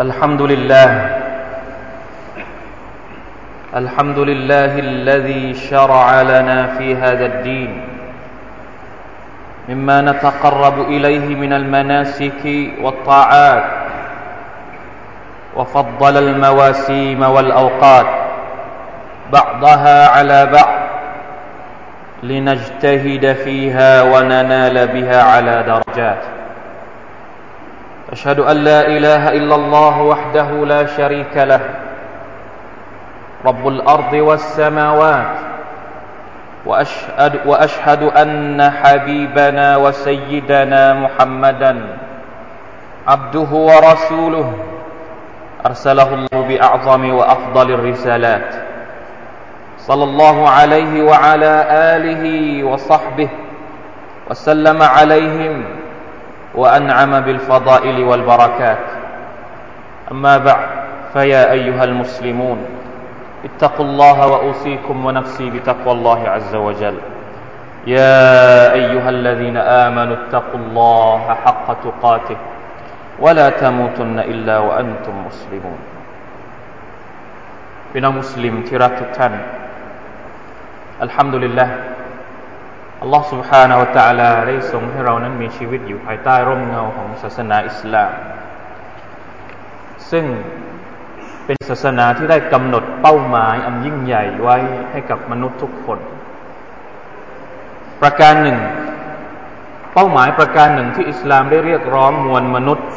الحمد لله. الحمد لله الذي شرع لنا في هذا الدين. مما نتقرب إليه من المناسك والطاعات. وفضل المواسيم والأوقات. بعضها على بعض. لنجتهد فيها وننال بها على درجات. أشهد أن لا إله إلا الله وحده لا شريك له. رب الأرض والسماوات. وأشهد, وأشهد أن حبيبنا وسيدنا محمدا عبده ورسوله. أرسله الله بأعظم وأفضل الرسالات. صلى الله عليه وعلى آله وصحبه وسلم عليهم. وأنعم بالفضائل والبركات أما بعد فيا أيها المسلمون اتقوا الله وأوصيكم ونفسي بتقوى الله عز وجل يا أيها الذين آمنوا اتقوا الله حق تقاته ولا تموتن إلا وأنتم مسلمون พี่น้องมุสลิมที่รักทุกท่านอัลฮัมดุลิลละ อัลลอฮ์ سبحانه และ تعالى ได้ทรงให้เรานั้นมีชีวิตอยู่ภายใต้ร่มเงาของศาสนาอิสลาม ซึ่งเป็นศาสนาที่ได้กำหนดเป้าหมายอันยิ่งใหญ่ไว้ให้กับมนุษย์ทุกคน ประการหนึ่ง เป้าหมายประการหนึ่งที่อิสลามได้เรียกร้องมวลมนุษย์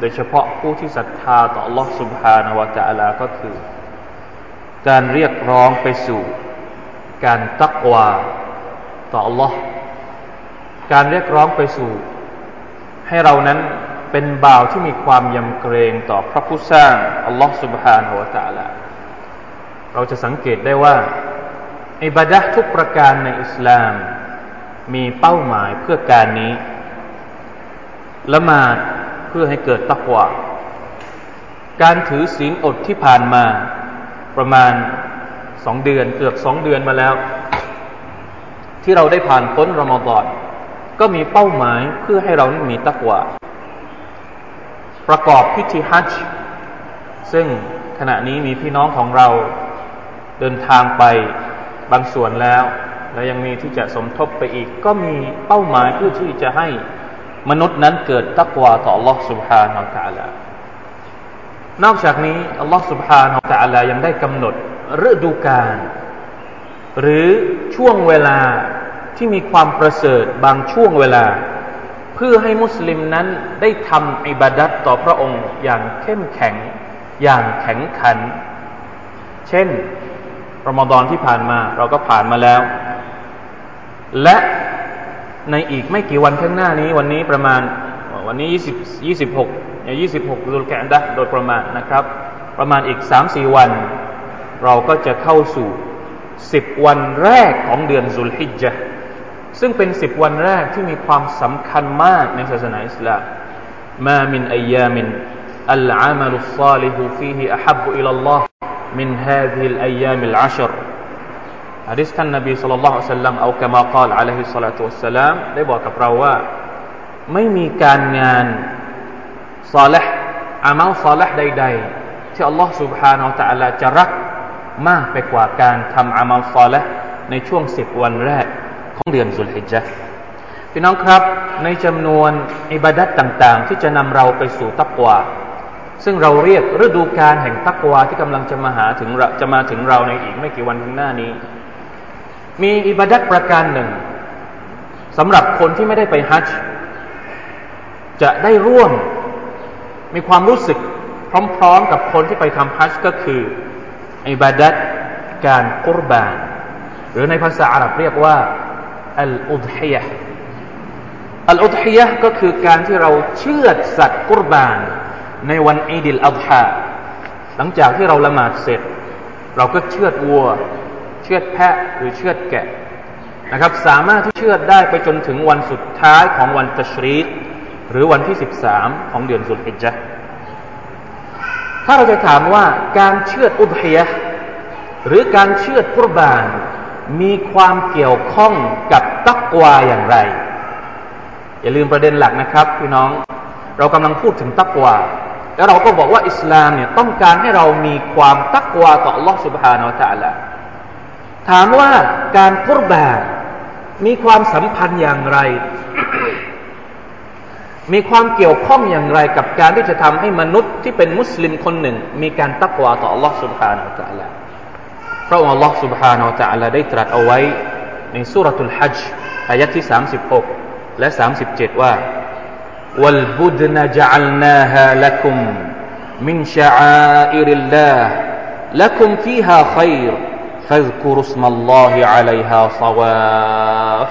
โดยเฉพาะผู้ที่ศรัทธาต่อ Allah سبحانه และ تعالى ก็คือ การเรียกร้องไปสู่การตักวา ต่อ Allah การเรียกร้องไปสู่ ให้เรานั้นเป็นบ่าวที่มีความยำเกรงต่อพระผู้สร้าง Allah Subhanahu wa Taala เราจะสังเกตได้ว่าอิบาดะทุกประการในอิสลาม มีเป้าหมายเพื่อการนี้ละหมาดเพื่อให้เกิดตักวาการถือศีลอดที่ผ่านมาประมาณสองเดือนเกือบสองเดือนมาแล้ว ที่เราได้ผ่านพ้นรอมฎอนก็มีเป้าหมายเพื่อให้เรานั้นมีตักวาประกอบพิธีฮัจจ์ซึ่งขณะนี้มีพี่น้องของเราเดินทางไปบางส่วนแล้ว และยังมีที่จะสมทบไปอีก ก็มีเป้าหมายเพื่อที่จะให้มนุษย์นั้นเกิดตักวาต่อ Allah سبحانه และ تعالى นอกจากนี้ Allah سبحانه และ تعالى ยังได้กำหนดฤดูกาล หรือช่วงเวลาที่มีความประเสริฐบางช่วงเวลา เพื่อให้มุสลิมนั้นได้ทำอิบาดัตต่อพระองค์อย่างเข้มแข็งอย่างแข็งขัน เช่นรอมฎอนที่ผ่านมาเราก็ผ่านมาแล้ว และในอีกไม่กี่วันข้างหน้านี้ วันนี้ประมาณวันนี้ 20 26อย่าง26 ซุลเกาะอ์ดะฮ์โดยประมาณนะครับ ประมาณอีก 3-4 วัน เราก็จะเข้าสู่ สิบวันแรกของเดือนซุลฮิจจ์ซึ่งเป็นสิบวันแรกที่มีความสำคัญมากในศาสนาอิสลามมามินอายามินอัลอามัลุศาลิฮุฟีฮิอฮับอิลลอฮ์มินฮาซิลอายามิลอัชรฮะดิษท่านนบีสุลต่านละอัลสัลลัมเอากามากล่าวอะลัยฮิสซาลาตุวัสสลามได้บอกกับเราว่า ไม่มีการงานซาลห์อามัลซาลห์ใดๆที่อัลลอฮ์ سبحانه และ تعالى จะรัก มากไปกว่าการทำอามัลซอละในช่วงสิบวันแรกของเดือนสุลฮิจญะพี่น้องครับ ในจำนวนอิบาดัตต่าง ๆ ที่จะนำเราไปสู่ตักวาซึ่งเราเรียกฤดูการแห่งตักวาที่กำลังจะมาหาถึงจะมาถึงเราในอีกไม่กี่วันข้างหน้านี้ มีอิบาดัตประการหนึ่งสำหรับคนที่ไม่ได้ไปฮัจจ์จะได้ร่วมมีความรู้สึกพร้อม ๆ กับคนที่ไปทำฮัจจ์ก็คือ อิบาดัตการกุรบาน หรือในภาษาอาหรับเรียกว่าอัลอุดฮิยะอัลอุดฮิยะก็คือการที่เราเชื่อสัตว์กุรบาน ในวันอีดิลอัลฮาหลังจากที่เราละหมาดเสร็จ เราก็เชือดวัว เชือดแพะหรือเชือดแกะนะครับสามารถที่เชือดได้ไปจนถึงวันสุดท้ายของวันตัชรีดหรือวันที่สิบสามของเดือนสุลฮิจญะ ถ้าเราจะถามว่าการเชื่ออุดฮียะหรือการเชื่อกุรบาน มีความเกี่ยวข้องกับตักวาอย่างไร อย่าลืมประเด็นหลักนะครับพี่น้อง เรากำลังพูดถึงตักวา แล้วเราก็บอกว่าอิสลามเนี่ยต้องการให้เรามีความตักวาต่อ Allah سبحانه และ تعالى ถามว่าการกุรบานมีความสัมพันธ์อย่างไร มีความเกี่ยวข้องอย่างไรกับการที่จะทำให้มนุษย์ที่เป็นมุสลิมคนหนึ่ง มีการตักวาต่อ Allah سبحانه และ تعالى พระองค์ Allah سبحانه และ تعالى ได้ตรัสเอาไว้ในสุรทูลฮัจญ์อายะที่36และ37ว่า والبدن جعلناها لكم من شعائر الله لكم فيها خير فاذكروا اسم الله عليها صواف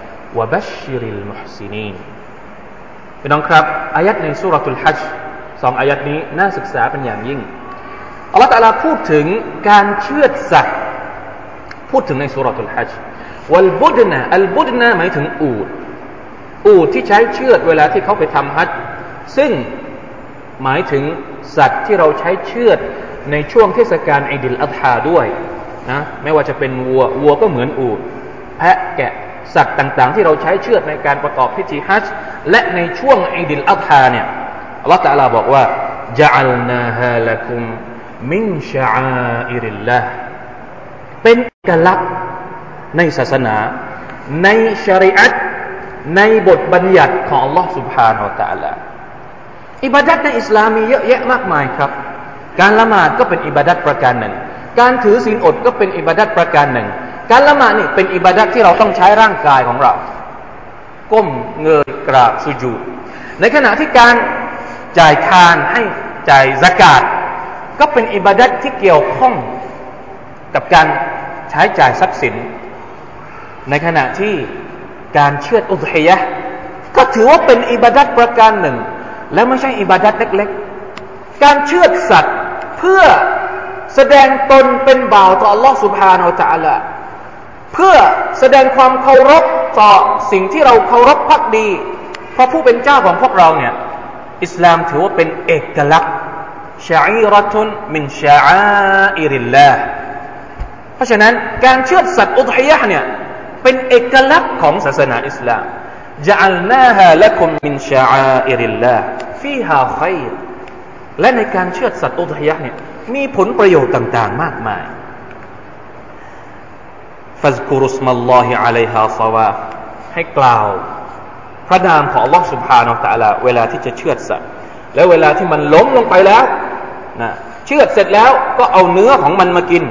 วะบัชชิริลมุฮซินีนพี่น้องครับอายัดในสุรทูลฮัจสองอายัดนี้น่าศึกษาเป็นอย่างยิ่งอัลลอฮฺตาลาพูดถึงการเชือดสัตว์พูดถึงในซูเราะตุลฮัจญ์ والبدن البدن หมายถึงอูดอูดที่ใช้เชือดเวลาที่เขาไปทำฮัจซึ่งหมายถึงสัตว์ที่เราใช้เชือดในช่วงเทศกาลอีดิลอัฎฮาด้วยนะไม่ว่าจะเป็นวัววัวก็เหมือนอูดแพะแกะ สัตว์ต่างๆ ที่เราใช้เชือดในการประกอบพิธีฮัจญ์และในช่วงอิดิลอัฐาเนี่ยอัลลอฮฺตะลาบอกว่าจัลนาฮาลักุมมินชาอิริลลาเป็นกลักษณ์ในศาสนา ในชริอัตในบทบัญญัติของ Allah سبحانه และ تعالى อิบาดัตในอิสลามมีเยอะแยะมากมายครับ การละหมาดก็เป็นอิบาดัตประการหนึ่ง การถือศีลอดก็เป็นอิบาดัตประการหนึ่ง การละหมาดนี่เป็นอิบาดัตที่เราต้องใช้ร่างกายของเรา ก้มเงยกราบสุญูดในขณะที่การจ่ายทานให้จ่ายสกาดก็เป็นอิบาดัตที่เกี่ยวข้องกับการใช้จ่ายทรัพย์สิน ในขณะที่การเชื่ออุทยะก็ถือว่าเป็นอิบาดัตประการหนึ่งและไม่ใช่อิบาดัตเล็กๆ การเชื่อสัตว์เพื่อแสดงตนเป็นบ่าวต่อ Allah سبحانه และ تعالى เพื่อแสดงความเคารพต่อสิ่งที่เราเคารพพักดี เพราะผู้เป็นเจ้าของพวกเราเนี่ย อิสลามถือว่าเป็นเอกลักษณ์ชาอิรตุนมินชาอิริลลาห์เพราะฉะนั้นการเชื่อสัตว์อุทยะเนี่ยเป็นเอกลักษณ์ของศาสนาอิสลาม جعلناها لكم من شعائر الله فيها خير และในการเชื่อสัตว์อุทยะเนี่ยมีผลประโยชน์ต่างๆ มากมาย ฟัซกุรุสมัลลอฮิอะลัยฮาซาวาให้กล่าว พระนามของ Allah سبحانه และ تعالى เวลาที่จะเชื่อสัตว์ แล้วเวลาที่มันล้มลงไปแล้วนะเชื่อเสร็จแล้วก็เอาเนื้อของมันมากิน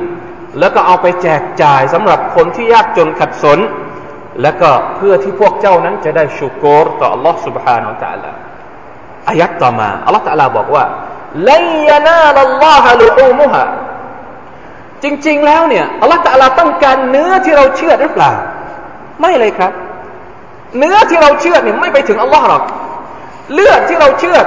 แล้วก็เอาไปแจกจ่ายสำหรับคนที่ยากจนขัดสนและก็เพื่อที่พวกเจ้านั้นจะได้ชุกรต่อ Allah سبحانه และ تعالى อายัดต่อมา Allah تعالى บอกว่าลัยยานาลัลลอฮะลุอูมุฮะ จริงๆแล้วเนี่ย Allah تعالى ต้องการเนื้อที่เราเชื่อหรือเปล่า ไม่เลยครับ เนื้อที่เราเชื่อเนี่ยไม่ไปถึง Allah หรอก เลือดที่เราเชื่อ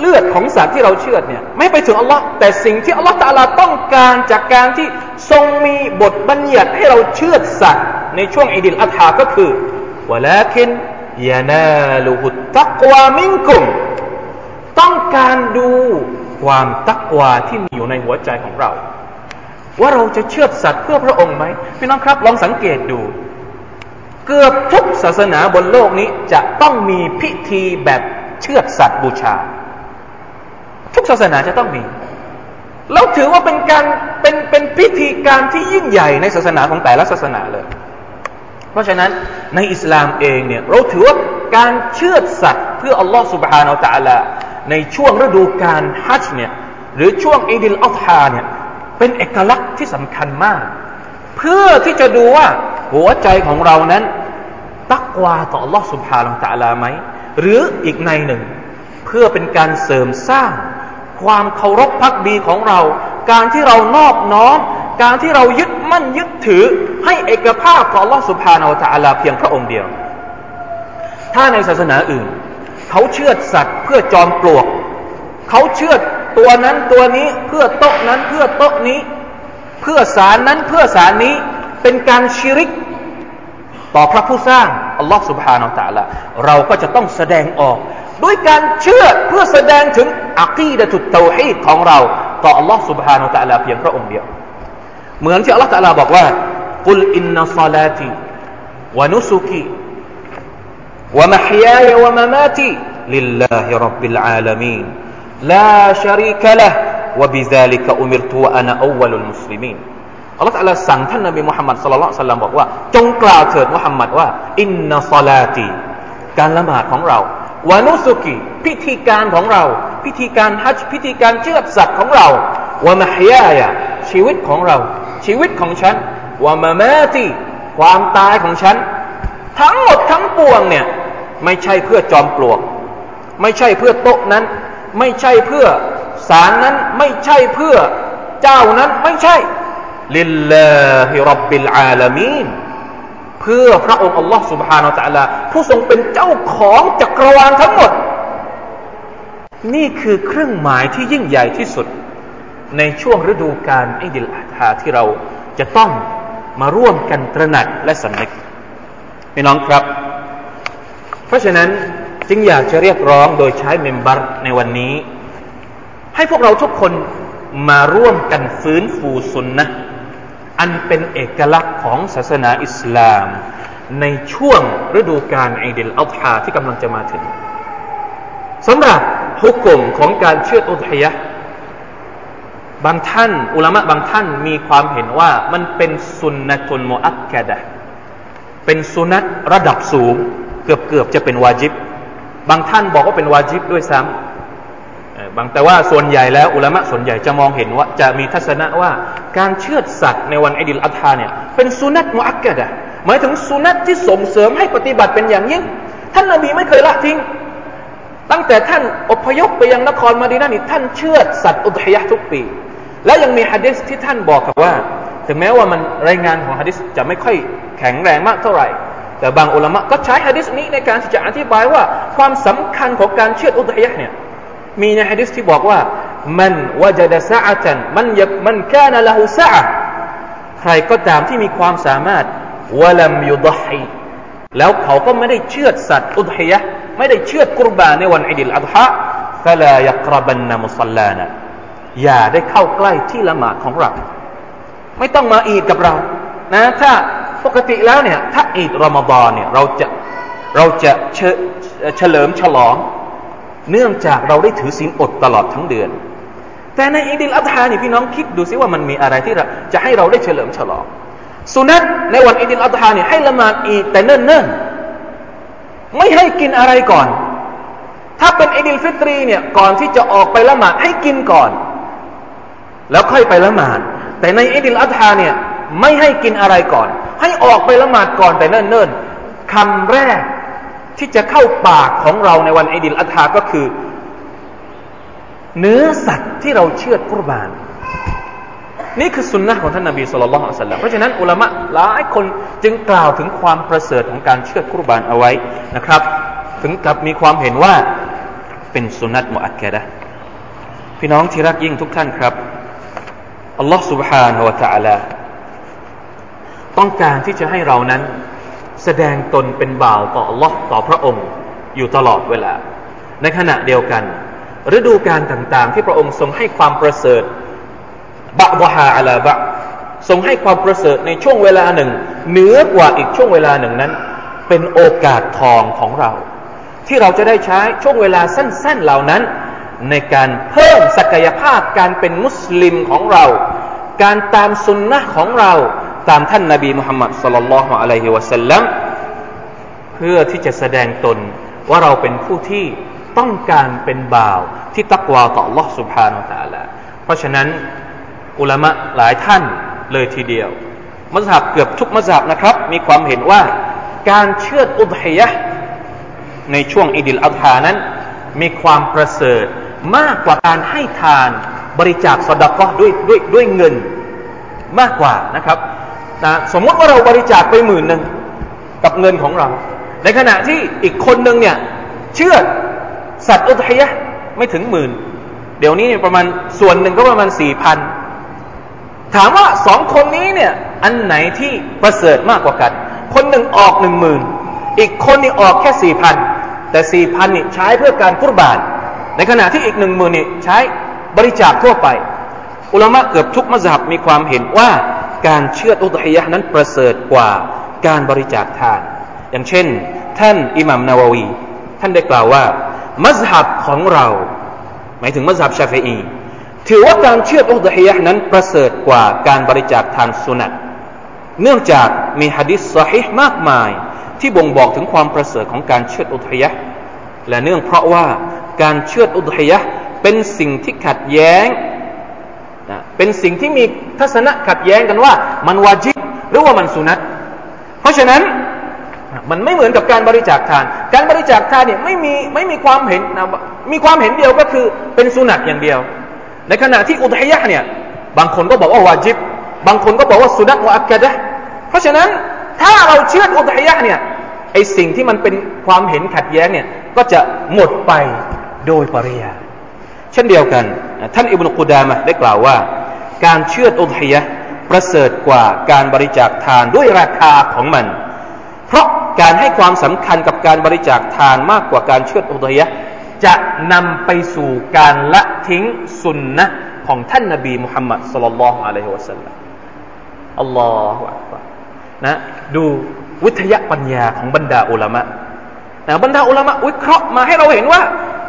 เลือดของสัตว์ที่เราเชื่อเนี่ยไม่ไปถึงอัลลอฮ์แต่สิ่งที่อัลลอฮ์ตาลาต้องการจากการที่ทรงมีบทบัญญัติให้เราเชื่อสัตว์ในช่วงอิดิลอัฐาก็คือวะลาคินยานาลูหุตตักวามิงกุมต้องการดูความตักวาที่มีอยู่ในหัวใจของเรา ว่าเราจะเชื่อสัตว์เพื่อพระองค์ไหมพี่น้องครับลองสังเกตดู เกือบทุกศาสนาบนโลกนี้จะต้องมีพิธีแบบเชื่อสัตว์บูชา ทุกศาสนาจะต้องมี แล้วถือว่าเป็นการเป็นเป็นพิธีการที่ยิ่งใหญ่ในศาสนาของแต่ละศาสนาเลย เพราะฉะนั้นในอิสลามเองเนี่ยเราถือว่าการเชือดสัตว์เพื่ออัลลอฮฺ سبحانه وتعالىในช่วงฤดูการฮัจญ์เนี่ยหรือช่วงอีดิลอัฎฮาเนี่ย เป็นเอกลักษณ์ที่สำคัญมาก เพื่อที่จะดูว่าหัวใจของเรานั้น ตักวาต่อ Allah سبحانه และ تعالى ไหมหรืออีกในหนึ่ง เพื่อเป็นการเสริมสร้างความเคารพพักดีของเรา การที่เรานอบน้อม การที่เรายึดมั่นยึดถือ ให้เอกภาพของ Allah سبحانه และ تعالى เพียงพระองค์เดียว ถ้าในศาสนาอื่น เขาเชื่อสัตว์เพื่อจอมปลวก เขาเชื่อ ตัวนั้นตัวนี้เพื่อโต๊ะนั้นเพื่อโต๊ะนี้ เพื่อสารนั้นเพื่อสารนี้เป็นการชิริก ต่อพระผู้สร้างอัลลอฮ์ سبحانه และ تعالى เราก็จะต้องแสดงออกด้วยการเชื่อเพื่อแสดงถึงอักีดะตุตเตาฮีดของเราต่ออัลลอฮ์ سبحانه และ تعالى เพียงพระองค์เดียว เหมือนที่อัลลอฮ์ تعالى บอกว่ากุลอินนัศลาตีวะนุสุกีวะมะฮิยายะวะมะมาตีลิลลาฮิรับบิลอาลามีน لا شريك له وبذلك أمرت وأنا أول المسلمين อัลลอฮฺตะลาสั่งท่านนบีมุฮัมมัดสุลลัลสัลลัมบอกว่าจงกล่าวเถิดมุฮัมมัดว่าอินนัสลาตีการละหมาดของเราวานุสุกีพิธีการของเรา พิธีการฮัจพิธีการเชือดสัตว์ของเราวามะฮยายะชีวิตของเรา ชีวิตของฉันวามะมาตีความตายของฉัน ทั้งหมดทั้งปวงเนี่ยไม่ใช่เพื่อจอมปลวก ไม่ใช่เพื่อโต๊ะนั้น ไม่ใช่เพื่อสารนั้นไม่ใช่เพื่อเจ้านั้นไม่ใช่ลิลลาฮิรับบิลอาลามีนเพื่อพระองค์อัลลอฮ์ سبحانه และ تعالى ผู้ทรงเป็นเจ้าของจักรวาลทั้งหมด นี่คือเครื่องหมายที่ยิ่งใหญ่ที่สุด ในช่วงฤดูกาลอิดิลอาฮาที่เราจะต้องมาร่วมกันตระหนักและสำนึกพี่น้องครับ เพราะฉะนั้น จึงอยากจะเรียกร้องโดยใช้เมมเบอร์ในวันนี้ ให้พวกเราทุกคนมาร่วมกันฟื้นฟูสุนนะฮ์อันเป็นเอกลักษณ์ของศาสนาอิสลาม ในช่วงฤดูกาลอิดิลอัลฮาที่กำลังจะมาถึงสำหรับฮุกกลมของการเชื่ออุทยะบางท่าน อุลามะบางท่านมีความเห็นว่ามันเป็นสุนนะตุนโมอักกะดะเป็นสุนัตระดับสูง เกือบเกือบจะเป็นวาจิบ บางท่านบอกว่าเป็นวาจิบด้วยซ้ำบางแต่ว่าส่วนใหญ่แล้วอุลามะส่วนใหญ่จะมองเห็นว่าจะมีทัศนะว่าการเชือดสัตว์ในวันอิดิลอัฐาเนี่ยเป็นสุนัตมุอักกะดะหมายถึงสุนัตที่ส่งเสริมให้ปฏิบัติเป็นอย่างยิ่ง ท่านนบีไม่เคยละทิ้ง ตั้งแต่ท่านอพยพไปยังนครมาดีนานี่ท่านเชือดสัตว์อุทยะทุกปี และยังมีฮะดิษที่ท่านบอกว่า ถึงแม้ว่ามันรายงานของฮะดิษจะไม่ค่อยแข็งแรงมากเท่าไหร่ แต่บางอุลามะก็ใช้ฮะดิษนี้ในการที่จะอธิบายว่า ความสำคัญของการเชื่ออุทยะเนี่ยมีในฮะดิษที่บอกว่ามันวจดะซะอันมันยมันแค่นละหุสะใครก็ตามที่มีความสามารถวะลัมยุดฮีแล้วเขาก็ไม่ได้เชื่อสัตว์อุทยะไม่ได้เชื่อกุรบานในวันอิดิลอัฎฮะฟลายักรบันนมุสลานะอย่าได้เข้าใกล้ที่ละหมาดของเรา ไม่ต้องมาอีดกับเรา นะ ถ้า ปกติแล้วเนี่ยถ้าอีดรอมฎอนเนี่ยเราจะเราจะเฉลิมฉลอง เนื่องจากเราได้ถือศีลอดตลอดทั้งเดือน แต่ในอีดิลอัฎฮานี่พี่น้องคิดดูซิว่ามันมีอะไรที่จะให้เราได้เฉลิมฉลองสุนัตในวันอีดิลอัฎฮาเนี่ยให้ละหมาดอีดแต่เนิ่นๆไม่ให้กินอะไรก่อน ถ้าเป็นอีดิลฟิตรีเนี่ยก่อนที่จะออกไปละหมาดให้กินก่อน แล้วค่อยไปละหมาดแต่ในอีดิลอัฎฮาเนี่ยไม่ให้กินอะไรก่อน ให้ออกไปละหมาดก่อนแต่เนิ่นๆคำแรกที่จะเข้าปากของเราในวันอิดิลอัฐาก็คือ เนื้อสัตว์ที่เราเชื่อกุรบาน นี่คือสุนนะของท่านนาบีสุลต่านสัลลัมเพราะฉะนั้นอุลามะหลายคนจึงกล่าวถึงความประเสริฐของการเชื่อกุรบานเอาไว้นะครับ ถึงกับมีความเห็นว่าเป็นสุนัตมุอักกะดะพี่น้องที่รักยิ่งทุกท่านครับอัลลอฮ์ سبحانه และ تعالى ต้องการที่จะให้เรานั้น แสดงตนเป็นบ่าวต่อ Allah ต่อพระองค์ อยู่ตลอดเวลา ในขณะเดียวกัน ฤดูการต่างๆ ที่พระองค์ทรงให้ความประเสริฐบะบฮาอัลาบะทรงให้ความประเสริฐในช่วงเวลาหนึ่ง เหนือกว่าอีกช่วงเวลาหนึ่งนั้น เป็นโอกาสทองของเรา ที่เราจะได้ใช้ช่วงเวลาสั้น ๆเหล่านั้น ในการเพิ่มศักยภาพการเป็นมุสลิมของเรา การตามสุนนะของเรา ตามท่านนาบีมุฮัมมัดสุลลัลลอฮุอะลัยฮิวะสัลลัมเพื่อที่จะแสดงตนว่าเราเป็นผู้ที่ต้องการเป็นบ่าวที่ตักวาต่อ Allah سبحانه และ تعالى เพราะฉะนั้นอุลามะหลายท่านเลยทีเดียว มัสฮับเกือบทุกมัสฮับนะครับ มีความเห็นว่าการเชื่ออุดฮิยะในช่วงอิดิลอัลฮานั้น มีความประเสริฐมากกว่าการให้ทานบริจาคสดาก็ด้วยด้วยด้วยเงินมากกว่านะครับ นะสมมติว่าเราบริจาคไปหมื่นหนึ่งกับเงินของเรา ในขณะที่อีกคนหนึ่งเนี่ยเชื่อสัตว์อุทยะไม่ถึงหมื่น เดี๋ยวนี้ประมาณส่วนหนึ่งก็ประมาณสี่พันถามว่าสองคนนี้เนี่ยอันไหนที่ประเสริฐมากกว่ากัน คนหนึ่งออกหนึ่งหมื่นอีกคนนี่ออกแค่สี่พันแต่สี่พันนี่ใช้เพื่อการกุรบานในขณะที่อีกหนึ่งหมื่นนี่ใช้บริจาคทั่วไป อุลามะเกือบทุกมัสยิดมีความเห็นว่า การเชื่ออุตฮิยะนั้นประเสริฐกว่าการบริจาคทาน อย่างเช่น ท่านอิหมัมนาววี ท่านได้กล่าวว่า มัสยิดของเรา หมายถึงมัสยิดชาฟีถือว่าการเชื่ออุตฮิยะนั้นประเสริฐกว่าการบริจาคทานสุนัตเนื่องจากมีฮะดิษสฮิห์มากมาย ที่บ่งบอกถึงความประเสริฐของการเชื่ออุตฮิยะและเนื่องเพราะว่าการเชื่ออุตฮิยะเป็นสิ่งที่ขัดแย้ง นะเป็นสิ่งที่มีทัศนะขัดแย้งกันว่า มันวาจิบหรือว่ามันสุนัตเพราะฉะนั้นมันไม่เหมือนกับการบริจาคทาน การบริจาคทานเนี่ยไม่มีไม่มีความเห็นนะมีความเห็นเดียวก็คือเป็นสุนัตอย่างเดียว ในขณะที่อุทัยะเนี่ยบางคนก็บอกว่าวาจิบบางคนก็บอกว่าสุนัตวะอักกะดะเพราะฉะนั้นถ้าเราเชื่ออุทัยะเนี่ยไอสิ่งที่มันเป็นความเห็นขัดแย้งเนี่ยก็จะหมดไปโดยปริยาย เช่นเดียวกัน ท่านอิบนุกุดามะได้กล่าวว่า การเชื่ออุทัยะประเสริฐกว่าการบริจาคทานด้วยราคาของมัน เพราะการให้ความสำคัญกับการบริจาคทานมากกว่าการเชื่ออุทัยะจะนำไปสู่การละทิ้งสุนนะของท่านนบีมุฮัมมัดสุลลัลลอฮุอะลัยฮิวะสัลลัมอัลลอฮฺอักบารนะดูวิทยาปัญญาของบรรดาอุลามะนะบรรดาอุลามะวิเคราะห์มาให้เราเห็นว่า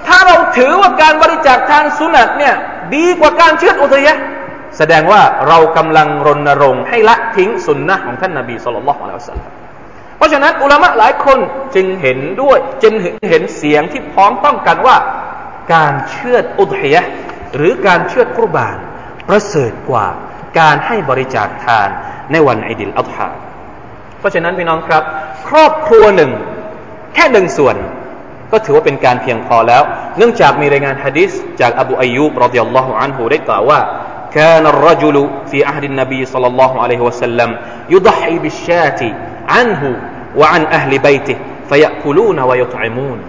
ถ้าเราถือว่าการบริจาคทานสุนัตเนี่ยดีกว่าการเชื่ออุทยะแสดงว่าเรากำลังรณรงค์ให้ละทิ้งสุนนะของท่านนาบีสุลต่านละอัลลอฮฺเพราะฉะนั้นอุลามะหลายคนจึงเห็นด้วยจึงเห็นเสียงที่พ้องต้องกันว่า การเชื่ออุทยะหรือการเชื่อกุรบาน ประเสริฐกว่าการให้บริจาคทานในวันอิดิลอัลฮาเพราะฉะนั้นพี่น้องครับ ครอบครัวหนึ่ง แค่หนึ่งส่วน ก็ถือว่าเป็นการเพียงพอแล้ว เนื่องจากมีรายงานฮะดิษจากอบูอายุบรดิยัลลอฮุอันฮูได้กล่าวว่า كان الرجل في عهد النبي صلى الله عليه وسلم يضحي بالشاة عنه وعن أهل بيته فيأكلون ويطعمون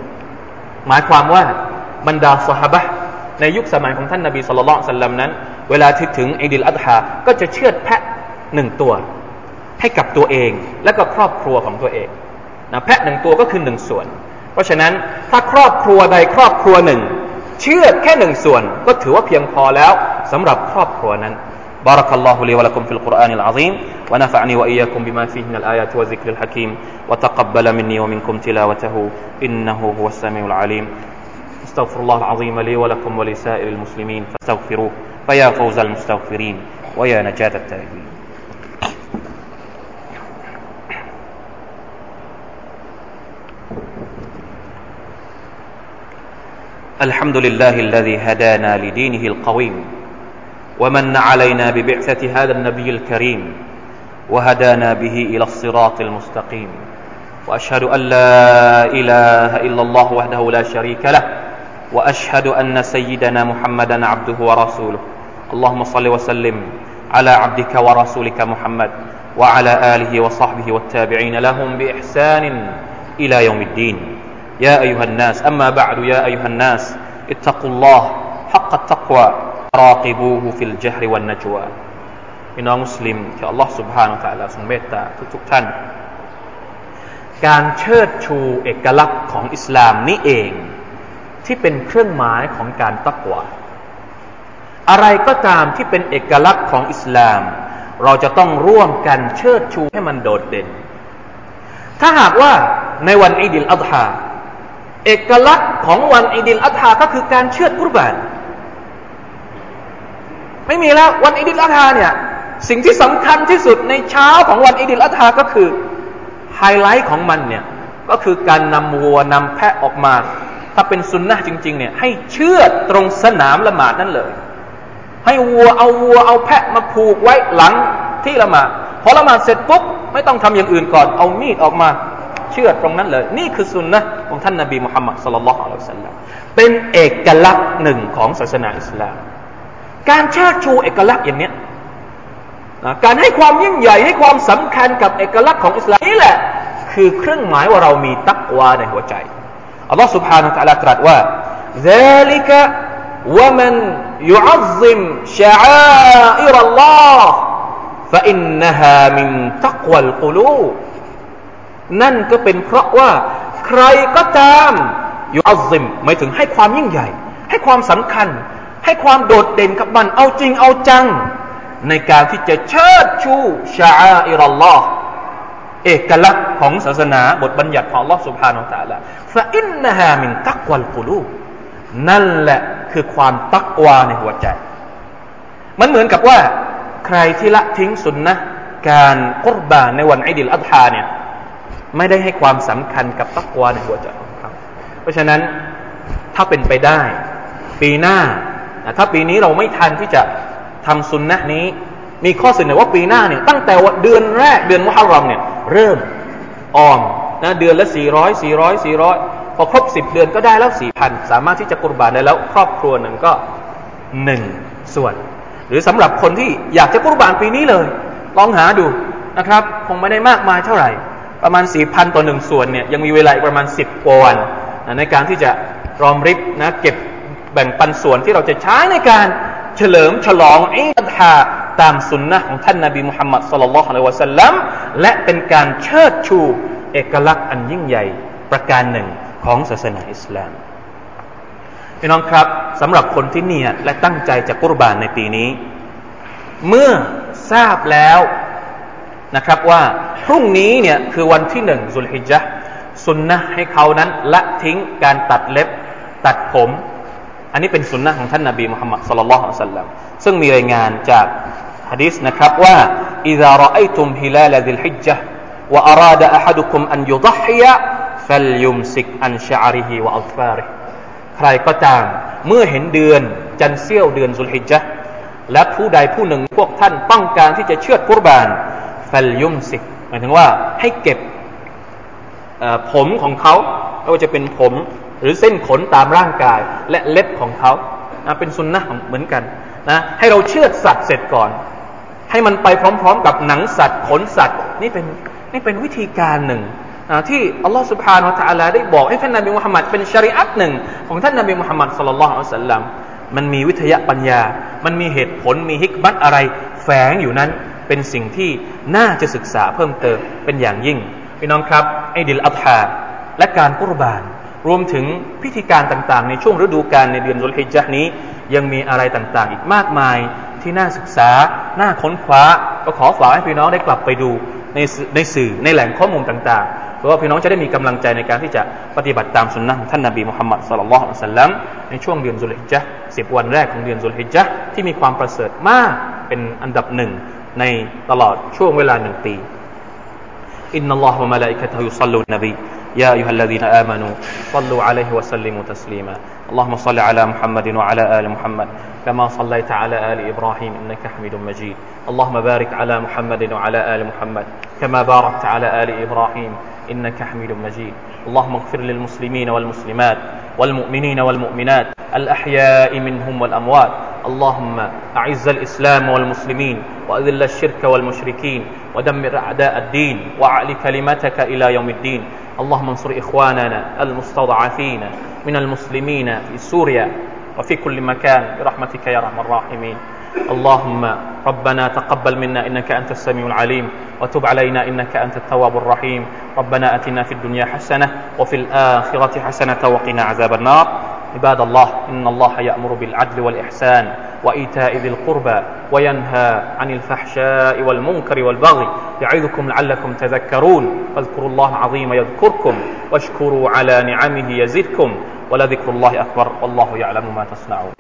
หมายความว่าบรรดาสหบะในยุคสมัยของท่านนบีสุลต่านสัลลัมนั้น เวลาที่ถึงอิดิลอัตฮาก็จะเชือดแพะหนึ่งตัว ให้กับตัวเองและก็ครอบครัวของตัวเองนะแพะหนึ่งตัวก็คือหนึ่งส่วน เพราะฉะนั้นถ้าครอบครัวใดครอบครัวหนึ่ง เชื่อแค่หนึ่งส่วน ก็ถือว่าเพียงพอแล้วสำหรับครอบครัวนั้น بارك الله لي ولكم في القرآن العظيم ونفعني وإياكم بما فيه من الآيات والذكر الحكيم وتقبل مني ومنكم تلاوته إنه هو السميع العليم استغفر الله العظيم لي ولكم ولسائر المسلمين فاستغفروه فيا فوز المستغفرين ويا نجاة التائبين الحمد لله الذي هدانا لدينه القويم ومن علينا ببعثة هذا النبي الكريم وهدانا به إلى الصراط المستقيم. وأشهد أن لا إله إلا الله وحده لا شريك له وأشهد أن سيدنا محمدا عبده ورسوله. اللهم صل وسلم على عبدك ورسولك محمد وعلى آله وصحبه والتابعين لهم بإحسان إلى يوم الدين. يا أيها الناس أما بعد يا أيها الناس اتقوا الله حق التقوى راقبوه في الجهر والنجوى พี่น้องมุสลิมที่อัลลอฮ์ سبحانه และ تعالى ทรงเมตตาทุกๆท่าน การเชิดชูเอกลักษณ์ของอิสลามนี้เอง ที่เป็นเครื่องหมายของการตักวาอะไรก็ตามที่เป็นเอกลักษณ์ของอิสลาม เราจะต้องร่วมกันเชิดชูให้มันโดดเด่น ถ้าหากว่าในวันอีดิลอัฎฮา เอกลักษณ์ของวันอีดิลอัฎฮาก็คือการเชือดกุรบาน ไม่มีแล้ววันอีดิลอัฎฮาเนี่ยสิ่งที่สำคัญที่สุดในเช้าของวันอีดิลอัฎฮาก็คือไฮไลท์ของมันเนี่ยก็คือการนำวัวนำแพะออกมา ถ้าเป็นสุนนะฮ์จริงๆเนี่ยให้เชือดตรงสนามละหมาดนั่นเลย ให้วัวเอาวัวเอาแพะมาผูกไว้หลังที่ละหมาดพอละหมาดเสร็จปุ๊บไม่ต้องทำอย่างอื่นก่อนเอามีดออกมา ชื่อตรงนั้นเลย นี่คือสุนนะของท่านนาบีมุฮัมมัดสุลลัลลอฮุอะลัยฮิสัลลัมเป็นเอกลักษณ์หนึ่งของศาสนาอิสลาม การเชิดชูเอกลักษณ์อย่างนี้การให้ความยิ่งใหญ่ให้ความสำคัญกับเอกลักษณ์ของอิสลามนี่แหละ คือเครื่องหมายว่าเรามีตักวาในหัวใจอัลลอฮ์ سبحانه และ تعالى ตรัสว่า ذلك ومن يعظم شعائر الله فإنها من تقوى القلوب นั่นก็เป็นเพราะว่าใครก็ตามอยู่อัลซิมหมายถึงให้ความยิ่งใหญ่ ให้ความสำคัญ ให้ความโดดเด่นกับมันเอาจริงเอาจัง ในการที่จะเชิดชูชาอิรัลลอฮ์เอกลักษณ์ของศาสนาบทบัญญัติของลอสุภาโนตะละฟะอินนะฮามินตักวัลกุลูนั่นแหละคือความตักวาในหัวใจ มันเหมือนกับว่า ใครที่ละทิ้งสุนนะการกุรบานในวันอิดิลอัฎฮาเนี่ย ไม่ได้ให้ความสำคัญกับตักวาในหัวใจของเขาเพราะฉะนั้นถ้าเป็นไปได้ ปีหน้า ถ้าปีนี้เราไม่ทันที่จะทำสุนนะนี้ มีข้อเสนอว่าปีหน้าเนี่ยตั้งแต่เดือนแรกเดือนมุฮัรรอมเนี่ยเริ่มออมนะเดือนละสี่ร้อยสี่ร้อยสี่ร้อยพอครบสิบเดือนก็ได้แล้วสี่พันสามารถที่จะกุรบานได้แล้วครอบครัวหนึ่งก็หนึ่งส่วน หรือสำหรับคนที่อยากจะกุรบานปีนี้เลย ลองหาดูนะครับ คงไม่ได้มากมายเท่าไหร่ ประมาณสี่พันต่อหนึ่งส่วนเนี่ยยังมีเวลาอีกประมาณสิบกว่าวันในการที่จะรอมริบนะเก็บแบ่งปันส่วนที่เราจะใช้ในการเฉลิมฉลองอิดฮาตามสุนนะของท่านนาบีมุฮัมมัดสุลลัลลอฮุอะลัยวะสัลลัมและเป็นการเชิดชูเอกลักษณ์อันยิ่งใหญ่ประการหนึ่งของศาสนาอิสลามพี่น้องครับสำหรับคนที่เนียและตั้งใจจะกุรบานในปีนี้ เมื่อทราบแล้วนะครับว่า พรุ่งนี้เนี่ยคือวันที่หนึ่งสุลฮิจ์สุนนะให้เขานั้นละทิ้งการตัดเล็บตัดผม อันนี้เป็นสุนนะของท่านนาบีมุฮัมมัดสุลลัลลอฮุอะลัยฮิสัลลัมซึ่งมีรายงานจากฮะดีษนะครับว่า إذا رأيتم هلال ذي الحجة وأراد أحدكم أن يضحي فليمسك عن شعره وأظفاره ใครก็ตามเมื่อเห็นเดือนจันเสี้ยวเดือนสุลฮิจ์และผู้ใดผู้หนึ่งพวกท่านต้องการที่จะเชือดกุรบานฟัลยุมสิก หมายถึงว่าให้เก็บผมของเขาไม่ว่าจะเป็นผมหรือเส้นขนตามร่างกายและเล็บของเขาเป็นสุนนะเหมือนกันนะให้เราเชือดสัตว์เสร็จก่อน ให้มันไปพร้อม ๆ กับหนังสัตว์ขนสัตว์ นี่เป็นนี่เป็นวิธีการหนึ่งที่อัลลอฮฺสุบฮานาอัลลอฮได้บอกให้ท่านนบีมุฮัมมัดเป็นชริอัตหนึ่งของท่านนบีมุฮัมมัดสุลลัลลอัลสัลลัมมันมีวิทยาปัญญา มันมีเหตุผลมีฮิกบัตอะไรแฝงอยู่นั้น เป็นสิ่งที่น่าจะศึกษาเพิ่มเติมเป็นอย่างยิ่งพี่น้องครับไอดิลอัฮาและการกุรบาน รวมถึงพิธีการต่างๆ ในช่วงฤดูกาลในเดือนรุลฮิจญ์นี้ ยังมีอะไรต่างๆ อีกมากมายที่น่าศึกษา น่าค้นคว้า ก็ขอฝากให้พี่น้องได้กลับไปดูในในสื่อในแหล่งข้อมูลต่างๆ เพราะว่าพี่น้องจะได้มีกำลังใจในการที่จะปฏิบัติตามสุนนะท่านนบีมุฮัมมัดสุลลัลลอฮุอะลัยฮิสัลลัมในช่วงเดือนรุลฮิจญ์สิบวันแรกของเดือนรุลฮิจญ์ที่มีความประเสริฐมากเป็นอันดับหนึ่ง ในตลอดช่วงเวลาหนึ่งปี إن الله وملائكته يصلون النبي يا أيها الذين آمنوا صلوا عليه وسلموا تسليما اللهم صل على محمد وعلى آل محمد كما صليت على آل إبراهيم إنك حميد مجيد اللهم بارك على محمد وعلى آل محمد كما باركت على آل إبراهيم إنك حميد مجيد اللهم اغفر للمسلمين والمسلمات والمؤمنين والمؤمنات الأحياء منهم والأموات اللهم أعز الإسلام والمسلمين وأذل الشرك والمشركين ودمر أعداء الدين وأعل كلمتك إلى يوم الدين. اللهم انصر إخواننا المستضعفين من المسلمين في سوريا وفي كل مكان برحمتك يا رحم الراحمين. اللهم ربنا تقبل منا إنك أنت السميع العليم وتب علينا إنك أنت التواب الرحيم. ربنا آتنا في الدنيا حسنة وفي الآخرة حسنة وقنا عذاب النار. عباد الله إن الله يأمر بالعدل والإحسان وإيتاء ذي القربى وينهى عن الفحشاء والمنكر والبغي يعظكم لعلكم تذكرون. فاذكروا الله العظيم يذكركم واشكروا على نعمه يزدكم. ولذكر الله أكبر والله يعلم ما تصنعون.